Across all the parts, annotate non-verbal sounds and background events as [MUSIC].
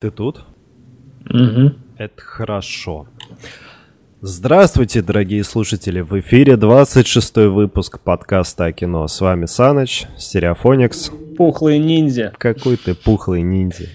Ты тут? Угу. Это хорошо. Здравствуйте, дорогие слушатели! В эфире 26 выпуск подкаста о кино. С вами Саныч, Стереофоникс. Пухлый ниндзя. Какой ты пухлый ниндзя.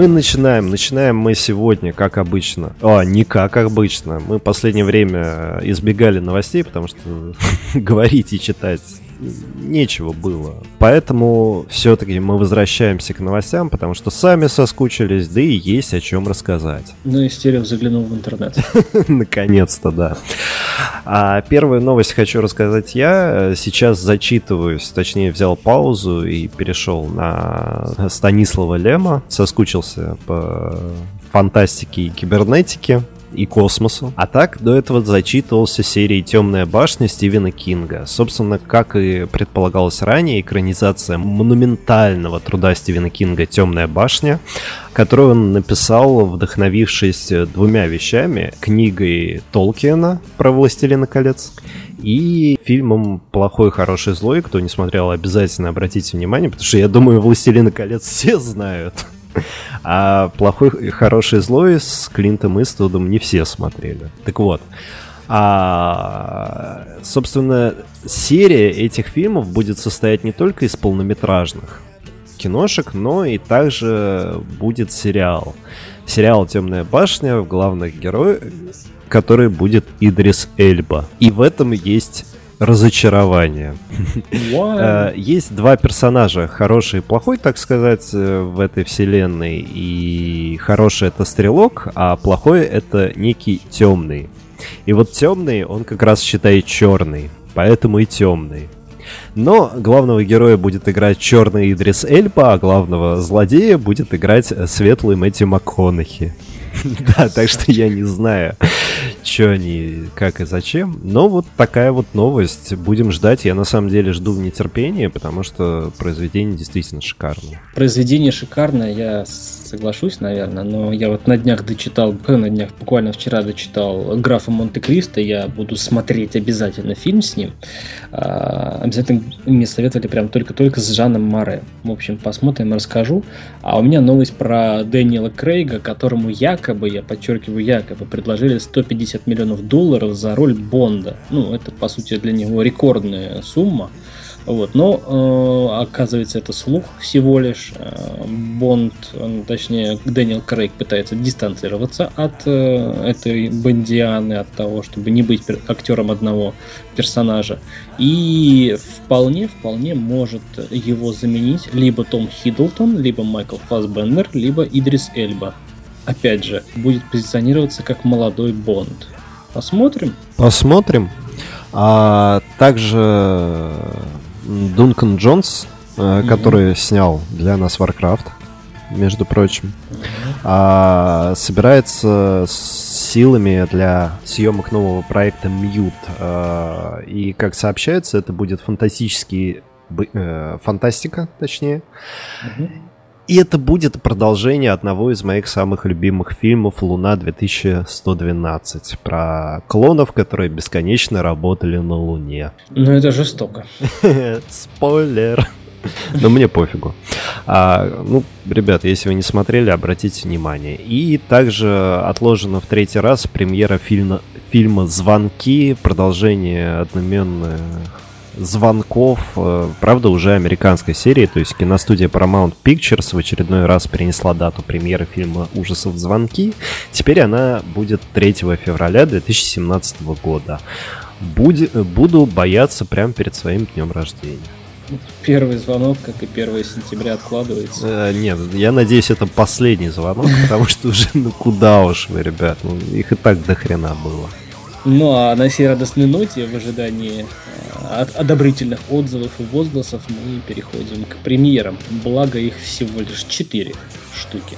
Мы начинаем. Начинаем мы сегодня, как обычно. А, не как обычно. Мы последнее время избегали новостей, потому что [LAUGHS] говорить и читать нечего было. Поэтому все-таки мы возвращаемся к новостям, потому что сами соскучились, да и есть о чем рассказать. Ну и Стерео заглянул в интернет. [LAUGHS] Наконец-то, да. А первую новость хочу рассказать я. Сейчас зачитываюсь, точнее взял паузу и перешел на Станислава Лема. Соскучился по фантастике и кибернетике и космосу. А так, до этого зачитывался серией «Темная башня» Стивена Кинга. Собственно, как и предполагалось ранее, экранизация монументального труда Стивена Кинга «Темная башня», которую он написал, вдохновившись двумя вещами. Книгой Толкиена про «Властелина колец» и фильмом «Плохой, хороший, злой». Кто не смотрел, обязательно обратите внимание, потому что я думаю, «Властелина колец» все знают. А плохой, хороший, злой с Клинтом Иствудом не все смотрели. Так вот, а, собственно, серия этих фильмов будет состоять не только из полнометражных киношек, но и также будет сериал. Сериал «Темная башня» в главных героях, который будет Идрис Эльба. И в этом есть разочарование. Э, есть два персонажа, хороший и плохой, так сказать, э, в этой вселенной. И хороший это стрелок, а плохой это некий темный. И вот темный, он как раз считает черный, поэтому и темный. Но главного героя будет играть черный Идрис Эльба, а главного злодея будет играть светлый Мэтью МакКонахи. [LAUGHS] Да, так что я не знаю, что они, как и зачем. Но вот такая вот новость. Будем ждать. Я на самом деле жду в нетерпении, потому что произведение действительно шикарное. Произведение шикарное, я соглашусь, наверное, но я вот на днях дочитал, [LAUGHS] на днях, буквально вчера дочитал «Графа Монте-Кристо», я буду смотреть обязательно фильм с ним. А, обязательно мне советовали прям только-только с Жаном Море. В общем, посмотрим, расскажу. А у меня новость про Дэниела Крейга, которому якобы, я подчеркиваю, якобы предложили 150 миллионов долларов за роль Бонда. Ну, это, по сути, для него рекордная сумма. Вот. Но э, оказывается, это слух всего лишь. Э, Бонд, он, точнее, Дэниел Крейг пытается дистанцироваться от э, этой Бондианы, от того, чтобы не быть актером одного персонажа. И вполне, вполне может его заменить либо Том Хиддлтон, либо Майкл Фассбендер, либо Идрис Эльба. Опять же, будет позиционироваться как молодой Бонд. Посмотрим. Посмотрим. А также Дункан Джонс, mm-hmm. который снял для нас Warcraft, между прочим, mm-hmm. а, собирается с силами для съемок нового проекта Мьют. А, и, как сообщается, это будет фантастический э, фантастика, точнее. Mm-hmm. И это будет продолжение одного из моих самых любимых фильмов «Луна 2112» про клонов, которые бесконечно работали на Луне. Ну, это жестоко. [LAUGHS] Спойлер. Но мне пофигу. А, ну, ребят, если вы не смотрели, обратите внимание. И также отложена в третий раз премьера фильма, фильма «Звонки», продолжение одноименных звонков, э, правда, уже американской серии, то есть киностудия Paramount Pictures в очередной раз перенесла дату премьеры фильма ужасов «Звонки». Теперь она будет 3 февраля 2017 года. Буди, буду бояться прямо перед своим днем рождения. Первый звонок, как и 1 сентября, откладывается. Э, нет, я надеюсь, это последний звонок, [LAUGHS] потому что уже, ну куда уж вы, ребят, ну их и так до хрена было. Ну а на сей радостной ноте, в ожидании э, одобрительных отзывов и возгласов, мы переходим к премьерам. Благо их всего лишь 4 штуки.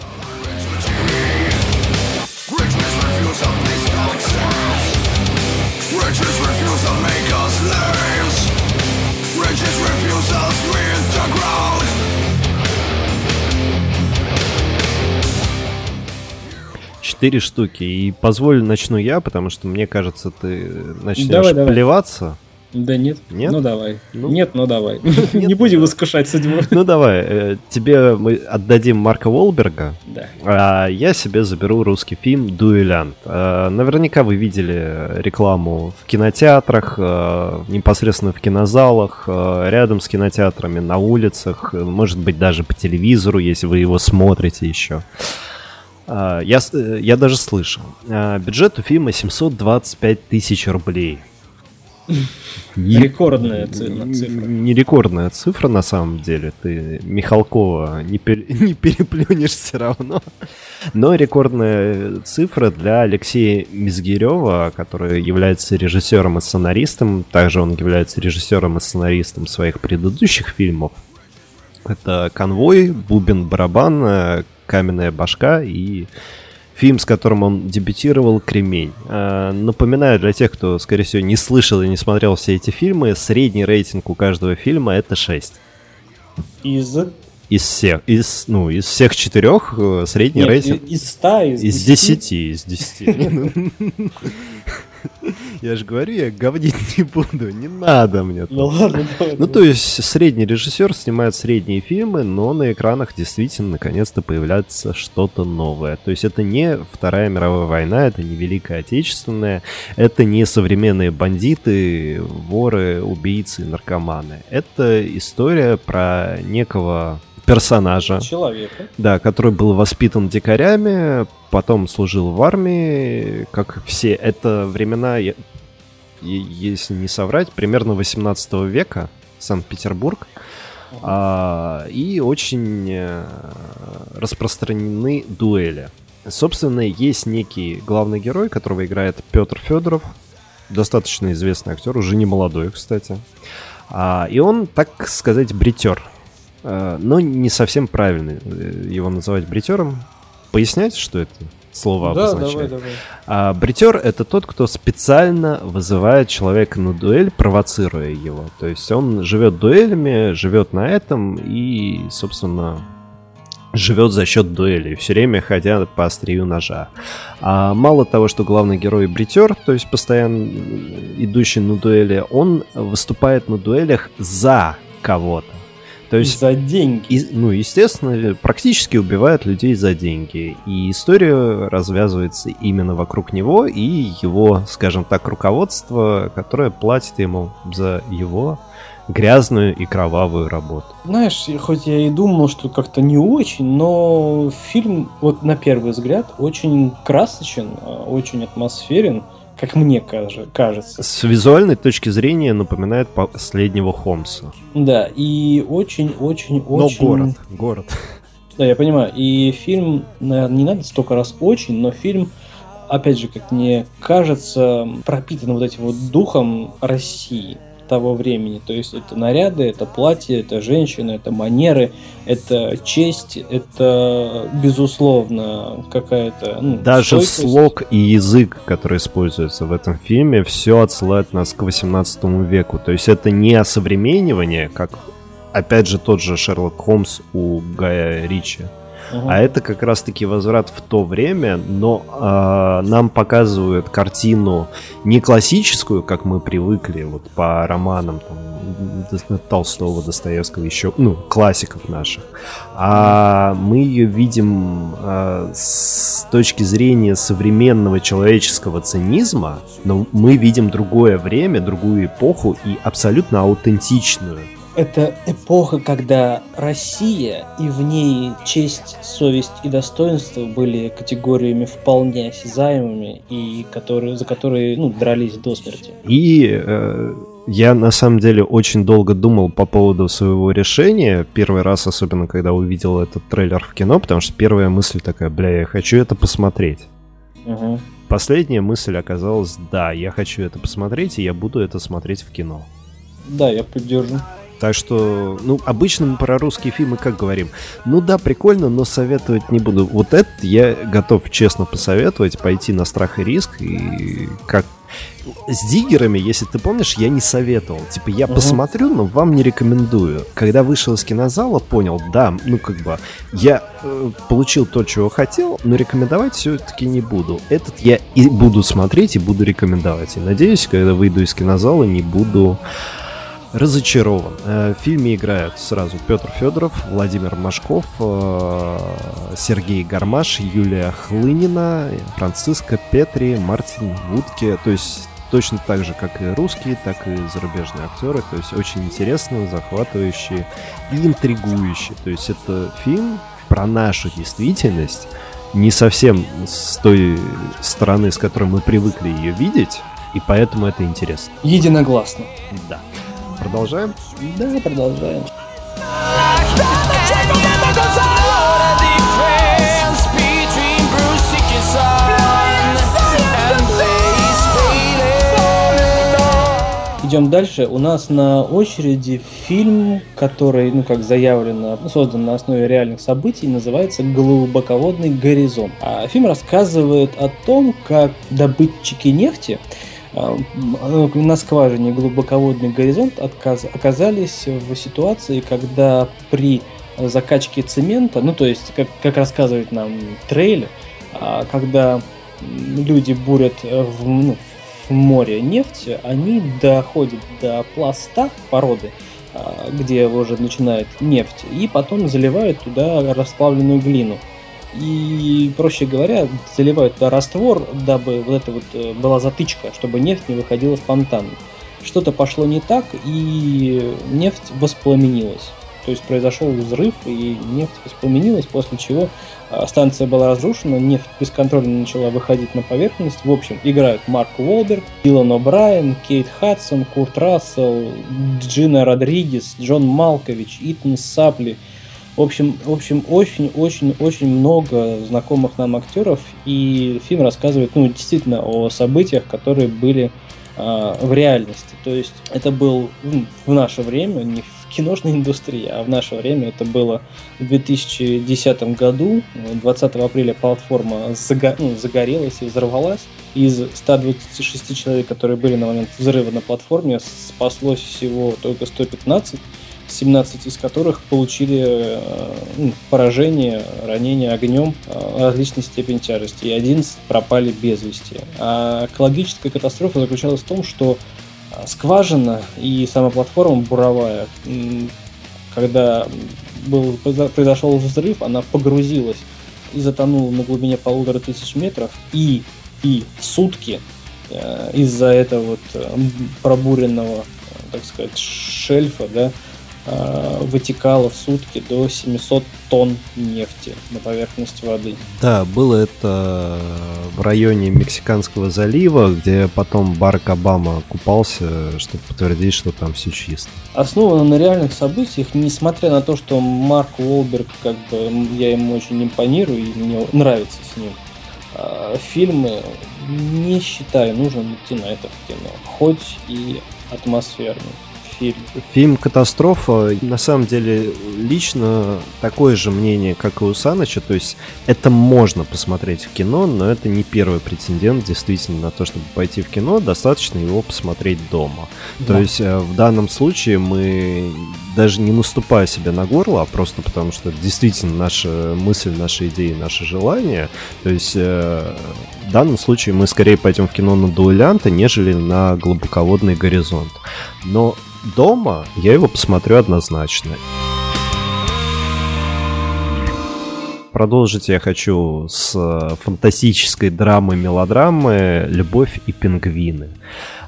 Четыре штуки. И позволь начну я, потому что мне кажется, ты начнешь Давай, давай. плеваться. Да нет. Нет? Ну давай. Ну. Нет, ну давай. [LAUGHS] Нет, Не ну будем давай. искушать судьбу. [LAUGHS] Ну давай, э, тебе мы отдадим Марка Уолберга, Да. а я себе заберу русский фильм «Дуэлянт». Э, Наверняка вы видели рекламу в кинотеатрах, э, непосредственно в кинозалах, э, рядом с кинотеатрами, на улицах, может быть, даже по телевизору, если вы его смотрите еще. А, Я, э, я даже слышал. А, Бюджет у фильма 725 тысяч рублей. Не- Рекордная ци- цифра. Не рекордная цифра на самом деле. Ты Михалкова не, пер- [LAUGHS] не переплюнешь все равно. Но рекордная цифра для Алексея Мизгирева, который является режиссером и сценаристом. Также он является режиссером и сценаристом своих предыдущих фильмов. Это «Конвой», «Бубен барабан», э, «Каменная башка» и фильм, с которым он дебютировал «Кремень». Э, Напоминаю для тех, кто, скорее всего, не слышал и не смотрел все эти фильмы, средний рейтинг у каждого фильма — это 6. Из... Из всех, из, ну, из всех четырех э, средний Нет, рейтинг... из 100, из, Из 10, из 10. [LAUGHS] [LAUGHS] Я же говорю, я говнить [LAUGHS] не буду, не надо мне. Ну ладно, давай. Ну, то есть, средний режиссер снимает средние фильмы, но на экранах действительно наконец-то появляется что-то новое. То есть, это не Вторая мировая война, это не Великая Отечественная, это не современные бандиты, воры, убийцы, наркоманы. Это история про некого персонажа, Человека. да, который был воспитан дикарями, потом служил в армии, как все. Это времена, если не соврать, примерно 18 века, Санкт-Петербург. А, и очень э, распространены дуэли. Собственно, есть некий главный герой, которого играет Петр Федоров, достаточно известный актер, уже не молодой, кстати. А, и он, так сказать, бритер. Э, но не совсем правильно э, его называть бритером. Пояснять, что это слово Да, обозначает? давай, давай. А бритер это тот, кто специально вызывает человека на дуэль, провоцируя его. То есть он живет дуэлями, живет на этом и, собственно, живет за счет дуэли, все время ходя по острию ножа. А мало того, что главный герой бритер, то есть постоянно идущий на дуэли, он выступает на дуэлях за кого-то. То есть За деньги. и, ну, естественно, практически убивает людей за деньги. И история развязывается именно вокруг него и его, скажем так, руководство, которое платит ему за его грязную и кровавую работу. Знаешь, хоть я и думал, что как-то не очень, но фильм, вот на первый взгляд, очень красочен, а, очень атмосферен, как мне каже- кажется. С визуальной точки зрения напоминает последнего Холмса. Да, и очень-очень-очень... Но город, город. Да, я понимаю. И фильм, наверное, не надо столько раз очень, но фильм, опять же, как мне кажется, пропитан вот этим вот духом России того времени. То есть это наряды, это платье, это женщины, это манеры, это честь, это, безусловно, какая-то... ну, Даже стойкость. слог и язык, который используется в этом фильме, все отсылает нас к 18 веку. То есть это не осовременивание, как, опять же, тот же Шерлок Холмс у Гая Ричи. А это как раз-таки возврат в то время, но а, нам показывают картину не классическую, как мы привыкли, вот по романам там, Толстого, Достоевского, еще, ну, классиков наших. А мы ее видим а, с точки зрения современного человеческого цинизма, но мы видим другое время, другую эпоху и абсолютно аутентичную. Это эпоха, когда Россия и в ней честь, совесть и достоинство были категориями вполне осязаемыми и которые, за которые ну, дрались до смерти. И э, я на самом деле очень долго думал по поводу своего решения. Первый раз, особенно когда увидел этот трейлер в кино, потому что первая мысль такая, бля, я хочу это посмотреть. Мгм. Последняя мысль оказалась, да, я хочу это посмотреть, и я буду это смотреть в кино. Да, я поддержу. Так что, ну, обычно мы про русские фильмы как говорим? Ну да, прикольно, но советовать не буду. Вот это я готов честно посоветовать, пойти на страх и риск, и как С диггерами, если ты помнишь, я не советовал. Типа, я угу. посмотрю, но вам не рекомендую. Когда вышел из кинозала, понял, да, ну как бы, я э, получил то, чего хотел, но рекомендовать все-таки не буду. Этот я и буду смотреть, и буду рекомендовать. И надеюсь, когда выйду из кинозала, не буду разочарован. Э, в фильме играют сразу Петр Федоров, Владимир Машков, э, Сергей Гармаш, Юлия Хлынина, Франциска Петри, Мартин Вудке. То есть точно так же, как и русские, так и зарубежные актеры. То есть очень интересно, захватывающие и интригующие. То есть это фильм про нашу действительность, не совсем с той стороны, с которой мы привыкли ее видеть, и поэтому это интересно. Единогласно. Да. Продолжаем? Да, продолжаем. Идем дальше. У нас на очереди фильм, который, ну как заявлено, создан на основе реальных событий, называется «Глубоководный горизонт». А фильм рассказывает о том, как добытчики нефти на скважине глубоководный горизонт оказались в ситуации, когда при закачке цемента, ну то есть, как, как рассказывает нам трейлер, а, когда люди бурят в, ну, в море нефть, они доходят до пласта породы, а, где уже начинает нефть, и потом заливают туда расплавленную глину. И, проще говоря, заливают раствор, дабы вот это вот э, была затычка, чтобы нефть не выходила спонтанно. Что-то пошло не так, и нефть воспламенилась. То есть произошел взрыв, и нефть воспламенилась, после чего э, станция была разрушена, нефть бесконтрольно начала выходить на поверхность. В общем, играют Марк Уолберг, Дилан О'Брайен, Кейт Хадсон, Курт Рассел, Джина Родригес, Джон Малкович, Итан Сапли – в общем, в общем, очень-очень-очень много знакомых нам актеров, и фильм рассказывает, ну, действительно, о событиях, которые были э, в реальности. То есть это был ну, в наше время, не в киношной [LAUGHS] индустрии, а в наше время это было в 2010 году, 20 апреля платформа заго ну, загорелась и взорвалась. Из 126 человек, которые были на момент взрыва на платформе, спаслось всего только 115 17 из которых получили э, ну, поражение, ранение огнем э, различной степени тяжести, и 11 пропали без вести. А экологическая катастрофа заключалась в том, что э, скважина и сама платформа буровая, когда был, произошел взрыв, она погрузилась и затонула на глубине полутора тысяч метров, и, и сутки из-за этого вот пробуренного, так сказать, шельфа, да, вытекало в сутки до 700 тонн нефти на поверхность воды. Да, было это в районе Мексиканского залива, где потом Барак Обама купался, чтобы подтвердить, что там все чисто. Основано на реальных событиях, несмотря на то, что Марк Уолберг, как бы, я ему очень импонирую и мне нравится с ним. А, фильмы не считаю нужным идти на это в кино, хоть и атмосферный фильм. Фильм «Катастрофа» на самом деле лично такое же мнение, как и у Саныча. То есть это можно посмотреть в кино, но это не первый претендент действительно на то, чтобы пойти в кино. Достаточно его посмотреть дома. Да. То есть э, в данном случае мы даже не наступая себе на горло, а просто потому что действительно наша мысль, наша идея, наше желание. То есть э, в данном случае мы скорее пойдем в кино на дуэлянта, нежели на глубоководный горизонт. Но дома, я его посмотрю однозначно. Продолжить я хочу с э, фантастической драмы-мелодрамы «Любовь и пингвины».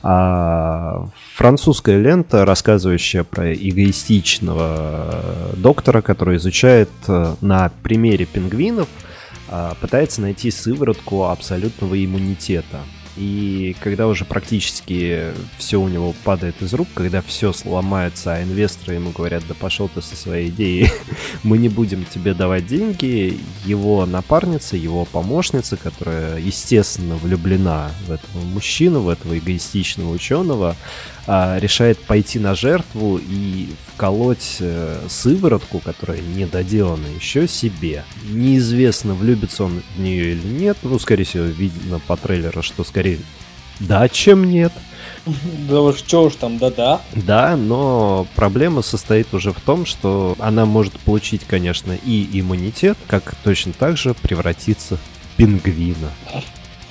А, французская лента, рассказывающая про эгоистичного доктора, который изучает э, на примере пингвинов, а, пытается найти сыворотку абсолютного иммунитета – и когда уже практически все у него падает из рук, когда все сломается, а инвесторы ему говорят, да пошел ты со своей идеей, [LAUGHS] мы не будем тебе давать деньги, его напарница, его помощница, которая, естественно, влюблена в этого мужчину, в этого эгоистичного ученого, а, решает пойти на жертву и вколоть э, сыворотку, которая не доделана еще себе. Неизвестно, влюбится он в нее или нет. Ну, скорее всего, видно по трейлеру, что скорее Да, чем нет? Да уж, что уж там, да-да. Да, но проблема состоит уже в том, что она может получить, конечно, и иммунитет, как точно так же превратиться в пингвина.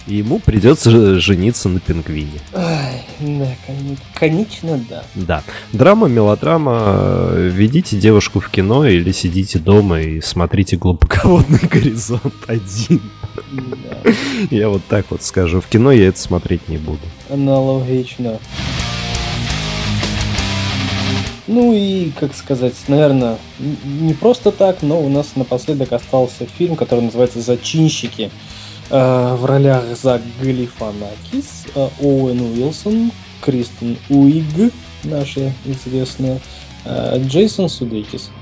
И ему придется жениться на пингвине. Ай, да, конечно, да. Да. Драма, мелодрама. Ведите девушку в кино или сидите дома и смотрите глубоководный горизонт один. Да. Я вот так вот скажу. В кино я это смотреть не буду. Аналогично. Ну и, как сказать, наверное, не просто так, но у нас напоследок остался фильм, который называется «Зачинщики». Э, в ролях Зак Галифанакис, э, Оуэн Уилсон, Кристен Уиг, наша известная, э, Джейсон Судейкис –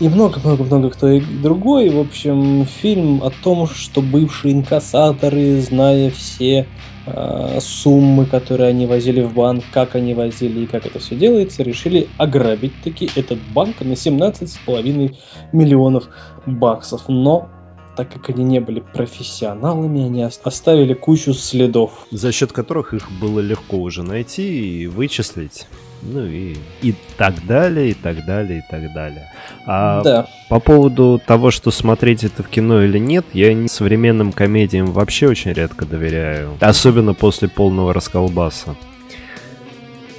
и много-много-много кто и другой. В общем, фильм о том, что бывшие инкассаторы, зная все э, суммы, которые они возили в банк, как они возили и как это все делается, решили ограбить таки этот банк на 17,5 миллионов баксов. Но так как они не были профессионалами, они оставили кучу следов. За счет которых их было легко уже найти и вычислить ну и, и так далее, и так далее, и так далее. А да. по поводу того, что смотреть это в кино или нет, я современным комедиям вообще очень редко доверяю. Особенно после полного расколбаса.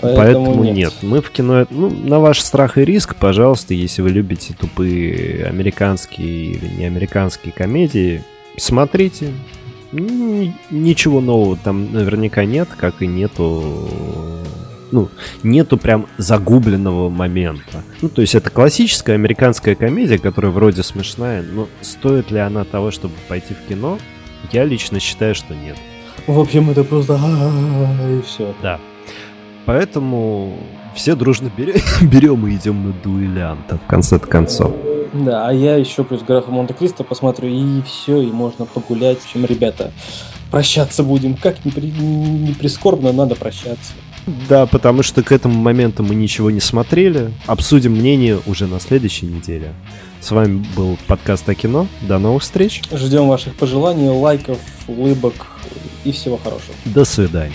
Поэтому, Поэтому нет. нет. Мы в кино... Ну, на ваш страх и риск, пожалуйста, если вы любите тупые американские или неамериканские комедии, смотрите. Ничего нового там наверняка нет, как и нету ну, нету прям загубленного момента. Ну, то есть это классическая американская комедия, которая вроде смешная, но стоит ли она того, чтобы пойти в кино? Я лично считаю, что нет. В общем, это просто и все. Да. Поэтому все дружно берем [LAUGHS] и идем на дуэлянта в конце концов. Да, а я еще плюс графа Монте-Кристо посмотрю, и все, и можно погулять. В общем, ребята, прощаться будем. Как ни, при... ни прискорбно, надо прощаться. Да, потому что к этому моменту мы ничего не смотрели. Обсудим мнение уже на следующей неделе. С вами был подкаст о кино. До новых встреч. Ждем ваших пожеланий, лайков, улыбок и всего хорошего. До свидания.